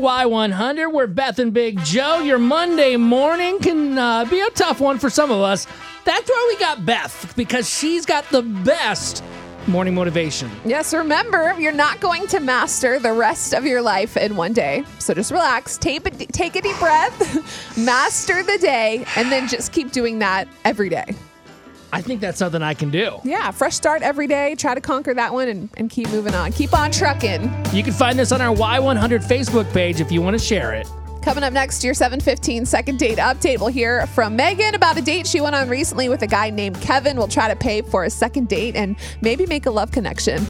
Y100, we're Beth and Big Joe. Your Monday morning can uh, be a tough one for some of us. That's why we got Beth, because she's got the best morning motivation. Yes, remember, you're not going to master the rest of your life in one day. So just relax, a, take a deep breath, master the day, and then just keep doing that every day. I think that's something I can do. Yeah, fresh start every day. Try to conquer that one and, and keep moving on. Keep on trucking. You can find this on our Y100 Facebook page if you want to share it. Coming up next, your 715 second date update. We'll hear from Megan about a date she went on recently with a guy named Kevin. We'll try to pay for a second date and maybe make a love connection.